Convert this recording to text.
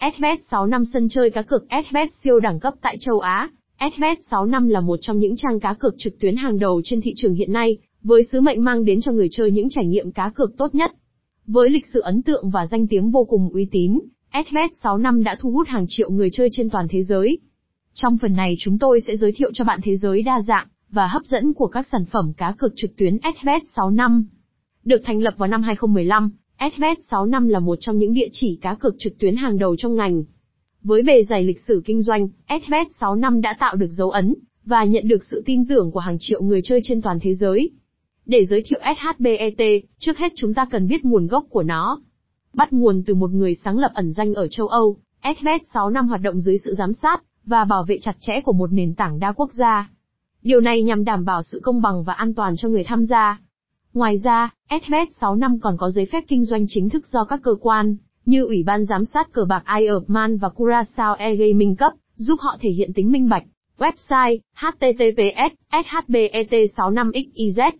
SBet65 sân chơi cá cược SBet siêu đẳng cấp tại châu Á. SBet65 là một trong những trang cá cược trực tuyến hàng đầu trên thị trường hiện nay, với sứ mệnh mang đến cho người chơi những trải nghiệm cá cược tốt nhất. Với lịch sử ấn tượng và danh tiếng vô cùng uy tín, SBet65 đã thu hút hàng triệu người chơi trên toàn thế giới. Trong phần này chúng tôi sẽ giới thiệu cho bạn thế giới đa dạng và hấp dẫn của các sản phẩm cá cược trực tuyến SBet65. Được thành lập vào năm 2015, SBet65 là một trong những địa chỉ cá cược trực tuyến hàng đầu trong ngành. Với bề dày lịch sử kinh doanh, SBet65 đã tạo được dấu ấn và nhận được sự tin tưởng của hàng triệu người chơi trên toàn thế giới. Để giới thiệu SHBET, trước hết chúng ta cần biết nguồn gốc của nó. Bắt nguồn từ một người sáng lập ẩn danh ở châu Âu, SBet65 hoạt động dưới sự giám sát và bảo vệ chặt chẽ của một nền tảng đa quốc gia. Điều này nhằm đảm bảo sự công bằng và an toàn cho người tham gia. Ngoài ra, SBet65 còn có giấy phép kinh doanh chính thức do các cơ quan, như Ủy ban Giám sát cờ bạc IEPMAN và Curaçao e-gaming cấp, giúp họ thể hiện tính minh bạch. Website, https, shbet65xiz